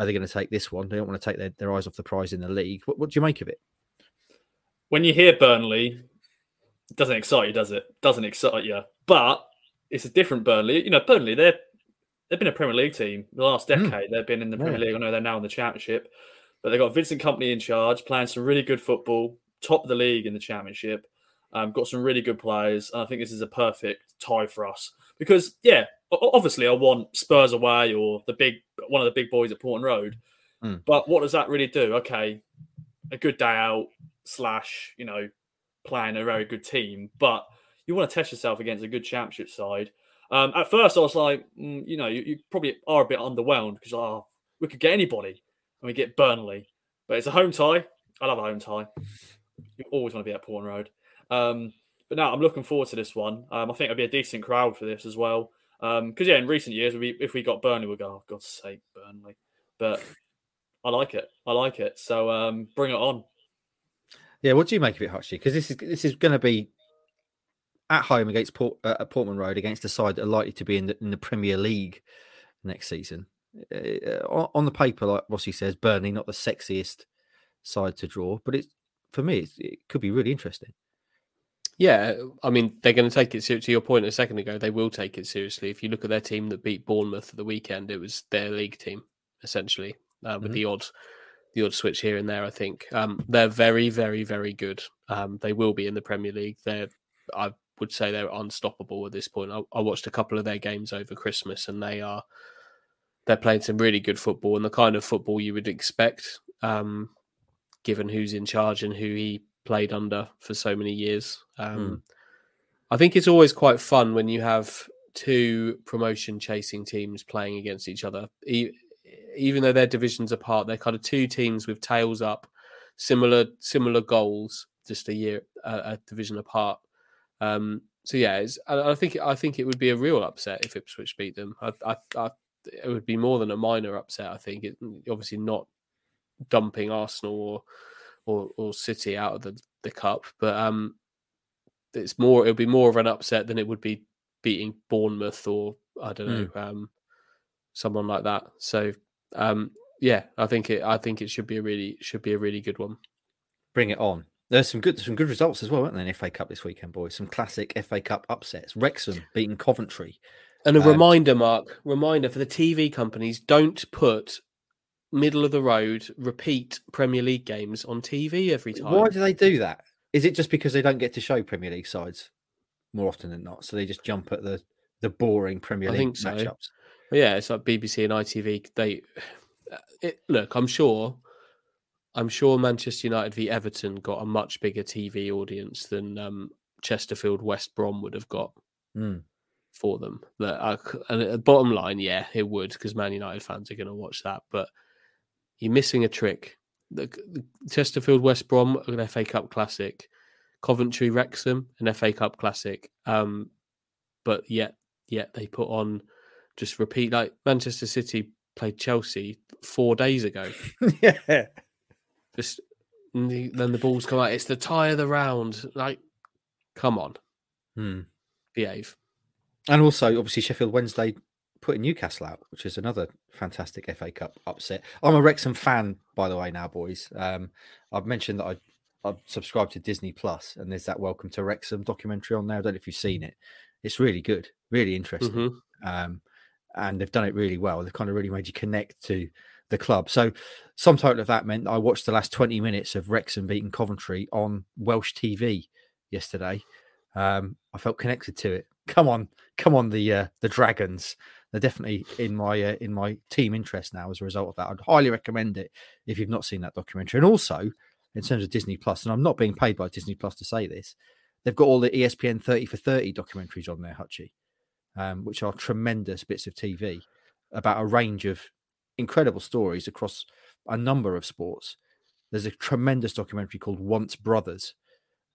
are they going to take this one? They don't want to take their, their eyes off the prize in the league. What, what do you make of it? When you hear Burnley, it doesn't excite you, does it? Doesn't excite you. But it's a different Burnley. You know, Burnley, they're they've been a Premier League team the last Mm. decade. They've been in the Yeah. Premier League. I know they're now in the Championship, but they've got Vincent Kompany in charge, playing some really good football, top of the league in the Championship. Um, got some really good players. And I think this is a perfect tie for us because, yeah, obviously I want Spurs away or the big one of the big boys at Portman Road. Mm. But what does that really do? Okay, a good day out slash you know playing a very good team, but you want to test yourself against a good championship side. Um, at first, I was like, mm, you know, you, you probably are a bit underwhelmed because oh, we could get anybody and we get Burnley, but it's a home tie. I love a home tie. You always want to be at Portman Road. Um, but now I'm looking forward to this one. Um, I think it'll be a decent crowd for this as well. Because yeah, in recent years, we, if we got Burnley, we'd go, oh, God's sake, Burnley. But I like it. I like it. So um, bring it on. Yeah, what do you make of it, Hutchie? Because this is this is going to be at home against Port, uh, Portman Road against a side that are likely to be in the, in the Premier League next season. Uh, on, on the paper, like Rossi says, Burnley not the sexiest side to draw, but it's for me, it's, it could be really interesting. Yeah, I mean they're going to take it ser- to your point a second ago. They will take it seriously. If you look at their team that beat Bournemouth at the weekend, it was their league team essentially, uh, with Mhm. the odd the odd switch here and there. I think um, they're very, very, very good. Um, they will be in the Premier League. They're, I would say, they're unstoppable at this point. I, I watched a couple of their games over Christmas, and they are they're playing some really good football and the kind of football you would expect, um, given who's in charge and who he played under for so many years. Um, I think it's always quite fun when you have two promotion chasing teams playing against each other. E- even though they're divisions apart, they're kind of two teams with tails up, similar similar goals, just a year uh, a division apart. Um, so yeah, I think I think it would be a real upset if Ipswich beat them. I, I, I, it would be more than a minor upset. I think it obviously not dumping Arsenal or or, or City out of the, the cup, but um, it's more it'll be more of an upset than it would be beating Bournemouth or I don't know um, someone like that. So um, yeah, I think it I think it should be a really should be a really good one. Bring it on. There's some good some good results as well, weren't there, in FA Cup this weekend, boys? Some classic FA Cup upsets. Wrexham beating Coventry. And a Um, reminder, Mark, reminder for the TV companies: don't put middle of the road repeat Premier League games on TV every time. Why do they do that? Is it just because they don't get to show Premier League sides more often than not? So they just jump at the the boring Premier I League think so. matchups. Yeah, it's like BBC and ITV. They (sighs) it, look. I'm sure. I'm sure Manchester United v Everton got a much bigger TV audience than um, Chesterfield West Brom would have got Mm. for them. That and uh, bottom line, yeah, it would because Man United fans are going to watch that. But you're missing a trick. The, the Chesterfield West Brom, an FA Cup classic. Coventry Wrexham, an FA Cup classic. Um, but yet, yet they put on just repeat like Manchester City played Chelsea four days ago. (laughs) yeah. Just the, then the balls come out. It's the tie of the round. Like, come on, Hmm. behave. And also, obviously, Sheffield Wednesday putting Newcastle out, which is another fantastic FA Cup upset. I'm a Wrexham fan, by the way, now, boys. Um, I've mentioned that I I've subscribed to Disney Plus, and there's that Welcome to Wrexham documentary on there. I don't know if you've seen it. It's really good, really interesting. Mhm. Um, and they've done it really well. They've kind of really made you connect to the club. So, some total of that meant I watched the last 20 minutes of Wrexham beating Coventry on Welsh TV yesterday. Um, I felt connected to it. Come on, come on, the uh, the Dragons. They're definitely in my uh, in my team interest now as a result of that. I'd highly recommend it if you've not seen that documentary. And also, in terms of Disney Plus, and I'm not being paid by Disney Plus to say this, they've got all the ESPN 30 for 30 documentaries on there, Hutchie, um, which are tremendous bits of TV about a range of incredible stories across a number of sports. There's a tremendous documentary called Once Brothers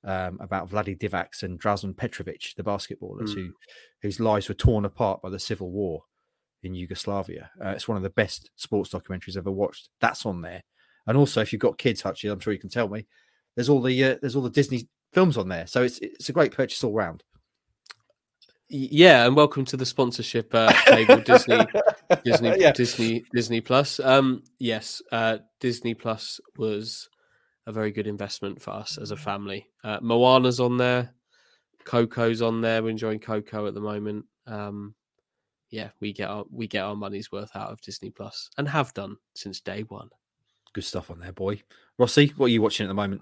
um, about Vlade Divac and Drazen Petrovic, the basketballers Mm. who whose lives were torn apart by the civil war in Yugoslavia. Uh, it's one of the best sports documentaries I've ever watched. That's on there. And also, if you've got kids, Hutchie, I'm sure you can tell me. There's all the uh, there's all the Disney films on there, so it's it's a great purchase all round. Yeah, and welcome to the sponsorship uh, table, Disney, (laughs) Disney, Yeah. Disney, Disney Plus. Um, yes, uh, Disney Plus was a very good investment for us as a family. Uh, Moana's on there, Coco's on there. We're enjoying Coco at the moment. Um, yeah, we get our we get our money's worth out of Disney Plus and have done since day one. Good stuff on there, boy. Rossi, what are you watching at the moment?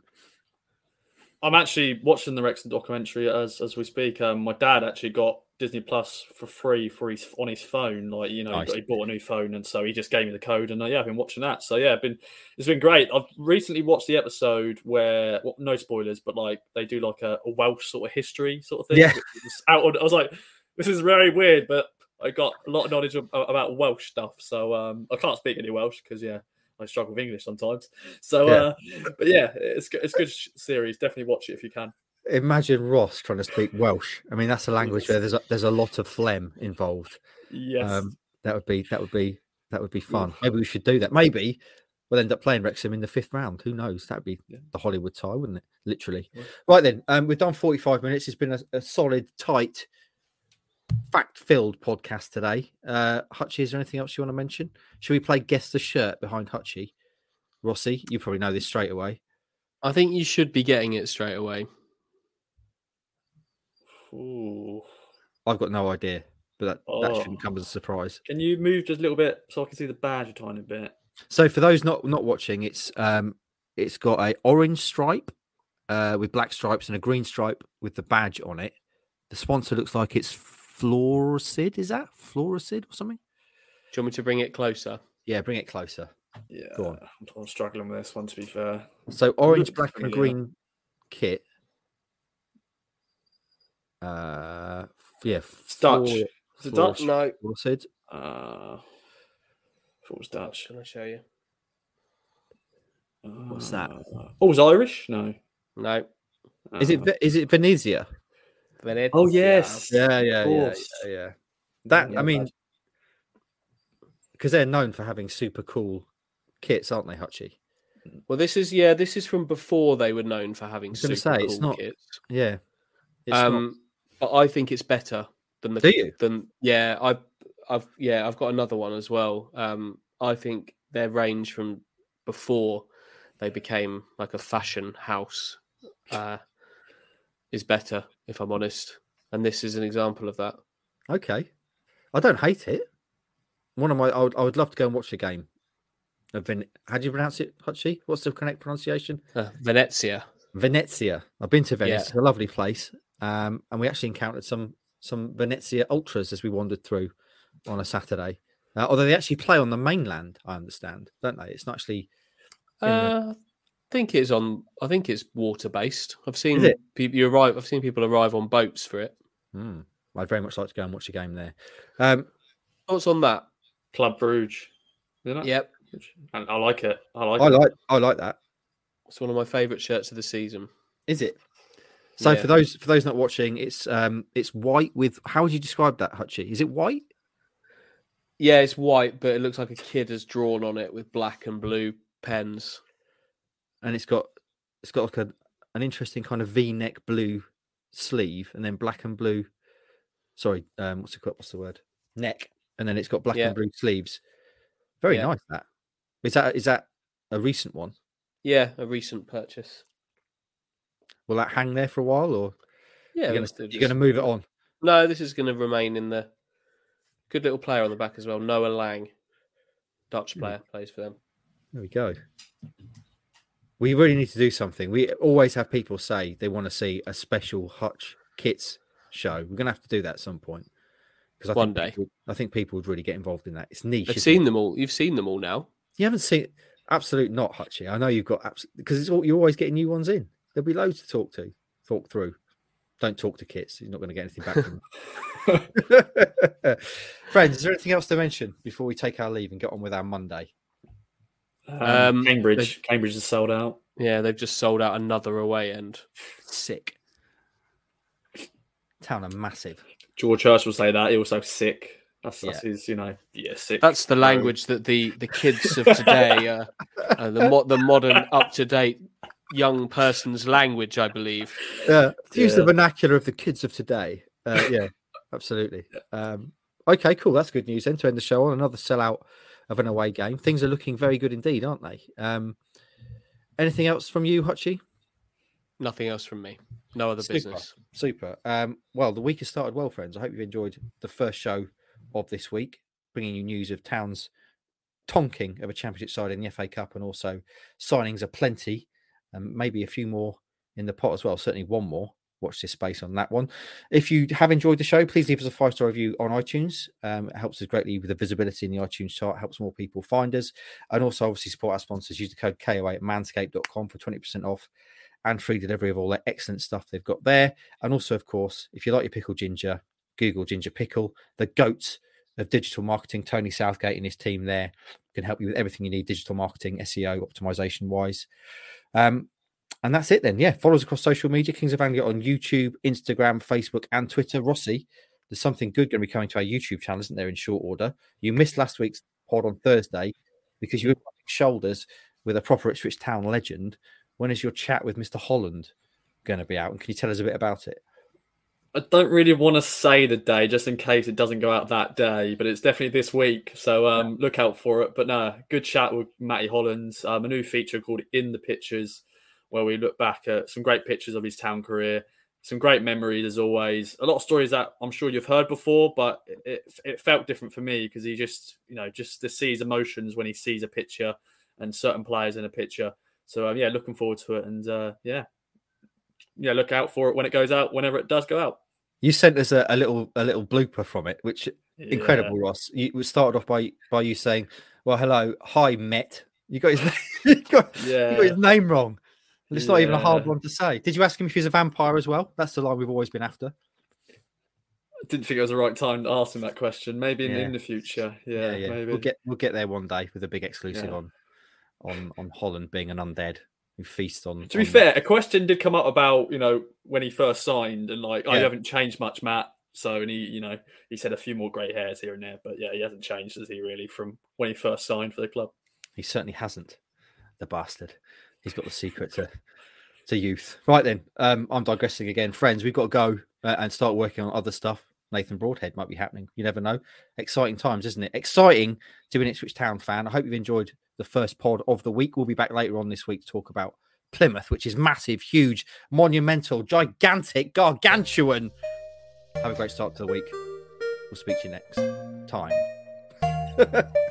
I'm actually watching the Wrexham documentary as as we speak. Um, my dad actually got Disney Plus for free for his on his phone. Like you know, he Nice. he, bought a new phone, and so he just gave me the code, and uh, yeah, I've been watching that. So yeah, been it's been great. I've recently watched the episode where well, no spoilers, but like they do like a, a Welsh sort of history sort of thing. Yeah. out on, I was like, this is very weird, but I got a lot of knowledge of, about Welsh stuff. So um, I can't speak any Welsh because yeah. I struggle with English sometimes, so Yeah. uh, but yeah, it's. It's a good series. Definitely watch it if you can. Imagine Ross trying to speak Welsh. I mean, that's a language where there's a, there's a lot of phlegm involved. Yes. Um, that would be that would be that would be fun. Maybe we should do that. Maybe we'll end up playing Wrexham in the fifth round. Who knows? That'd be Yeah. the Hollywood tie, wouldn't it? Literally. Yeah. Right then, um, we've done 45 minutes. It's been a, a solid, tight, fact-filled podcast today. Uh, Hutchie, is there anything else you want to mention? Should we play guess the shirt behind Hutchie? Rossi, you probably know this straight away. I think you should be getting it straight away. Ooh. I've got no idea, but that, that Oh. shouldn't come as a surprise. Can you move just a little bit so I can see the badge a tiny bit? So for those not not watching, it's um it's got a orange stripe uh with black stripes and a green stripe with the badge on it. The sponsor looks like it's Fluorocid. Is that Fluorocid or something? Do you want me to bring it closer? Yeah, bring it closer. Yeah. Go on. I'm, I'm struggling with this one to be fair. So orange, black, and green kit. Uh, yeah, It's Dutch. Fluor- Is it Dutch? No. Fluorocid. Uh, thought it was Dutch. Can I show you? What's that? Uh, Oh, it was Irish? No. No. Is it Ve- is it Venezia? Oh, yes. Yeah, yeah, yeah, yeah, yeah. That Yeah, I mean, because they're known for having super cool kits, aren't they, Hutchie? Well, this is yeah, this is from before they were known for having was super say, cool it's not- kits. Yeah. It's not- Um, but I think it's better than the Do you? than yeah. I've I've yeah, I've got another one as well. Um, I think their range from before they became like a fashion house uh, is better, if I'm honest. And this is an example of that. Okay. I don't hate it. One of my, I would, I would love to go and watch the game. Of Ven- How do you pronounce it, Hutchie? What's the correct pronunciation? Uh, Venezia. Venezia. I've been to Venice. Yeah. It's a lovely place. Um, and we actually encountered some some Venezia ultras as we wandered through on a Saturday. Uh, although they actually play on the mainland, I understand, don't they? It's not actually. in the- Uh, I think it's on. I think it's water based. I've seen people you arrive. I've seen people arrive on boats for it. Hmm. I'd very much like to go and watch a game there. Um, What's on that? Club Bruges. Isn't? Yep, And I like it. I like I it. like I like that. it's one of my favourite shirts of the season. Is it? So Yeah. for those for those not watching, it's um it's white with how would you describe that, Hutchie? Is it white? Yeah, it's white, but it looks like a kid has drawn on it with black and blue pens. And it's got it's got like a an interesting kind of V neck blue sleeve and then black and blue Sorry, um, what's the what's the word? Neck, and then it's got black Yeah. and blue sleeves. Very Yeah. nice. That is that is that a recent one? Yeah, a recent purchase. Will that hang there for a while, or Yeah, you're going to move it on? No, this is going to remain in the good little player on the back as well. Noah Lang, Dutch Hmm. player, plays for them. There we go. We really need to do something. We always have people say they want to see a special Hutch Kits show. We're going to have to do that at some point. Because I One think day. people- I think people would really get involved in that. It's niche. I've seen it? them all. You've seen them all now. You haven't seen absolute not Hutchie. I know you've got absolute because it's all you're always getting new ones in. There'll be loads to talk to, talk through. Don't talk to Kits. You're not going to get anything back from them. (laughs) (laughs) Friends, is there anything else to mention before we take our leave and get on with our Monday? Um, Um, Cambridge. Cambridge is sold out. Yeah, they've just sold out another away end. Sick. Town are massive. George Church will say that. He also sick. That's, that's his, you know, yeah, sick. That's the language that the, the kids of today, uh, uh, the mo- the modern, up to date young person's language, I believe. Yeah, use the vernacular of the kids of today. Uh, (laughs) yeah, absolutely. Um, okay, cool. That's good news. Then to end the show on another sellout of an away game. Things are looking very good indeed, aren't they? Um, anything else from you, Hutchie? Nothing else from me. No other Super. business. Super. Um, well, the week has started well, friends. I hope you've enjoyed the first show of this week, bringing you news of Town's tonking of a championship side in the FA Cup and also signings are plenty, and maybe a few more in the pot as well. Certainly one more. Watch this space on that one. If you have enjoyed the show, please leave us a five star review on iTunes. Um, it helps us greatly with the visibility in the iTunes chart, helps more people find us. And also, obviously, support our sponsors. Use the code KOA at manscaped.com for 20% off and free delivery of all that excellent stuff they've got there. And also, of course, if you like your pickle ginger, Google Ginger Pickle, the goat of digital marketing, Tony Southgate and his team there can help you with everything you need digital marketing, SEO, optimization wise. Um, and that's it then. Yeah, follow us across social media, Kings of Anglia on YouTube, Instagram, Facebook, and Twitter. Rossi, there's something good going to be coming to our YouTube channel, isn't there, in short order? You missed last week's pod on Thursday because you were shoulders with a proper Ipswich Town legend. When is your chat with Mr. Holland going to be out? And can you tell us a bit about it? I don't really want to say the day just in case it doesn't go out that day, but it's definitely this week. So um, look out for it. But no, good chat with Matty Hollands. Um, a new feature called In the Pictures, where we look back at some great pictures of his town career, some great memories as always. A lot of stories that I'm sure you've heard before, but it, it, it felt different for me because he just, you know, just to see his emotions when he sees a picture and certain players in a picture. So um, yeah, looking forward to it, and uh, yeah, yeah, look out for it when it goes out, whenever it does go out. You sent us a, a little a little blooper from it, which incredible, Ross. You we started off by by you saying, "Well, hello, hi, Met." You got his name, (laughs) you got, Yeah, you got his name wrong. And it's not even a hard one to say. Did you ask him if he's a vampire as well? That's the line we've always been after. didn't think it was the right time to ask him that question. Maybe in, Yeah. in the future. Yeah, maybe. We'll get we'll get there one day with a big exclusive Yeah. on on on Holland being an undead who feasts on. to be on- fair, a question did come up about you know when he first signed, and like I haven't changed much, Matt. So and he, you know, he said a few more grey hairs here and there, but yeah, he hasn't changed, has he? Really, from when he first signed for the club. He certainly hasn't. The bastard. He's got the secret to to youth. Right then, um, I'm digressing again. Friends, we've got to go uh, and start working on other stuff. Nathan Broadhead might be happening. You never know. Exciting times, isn't it? Exciting to be an Ipswich Town fan. I hope you've enjoyed the first pod of the week. We'll be back later on this week to talk about Plymouth, which is massive, huge, monumental, gigantic, gargantuan. Have a great start to the week. We'll speak to you next time. (laughs)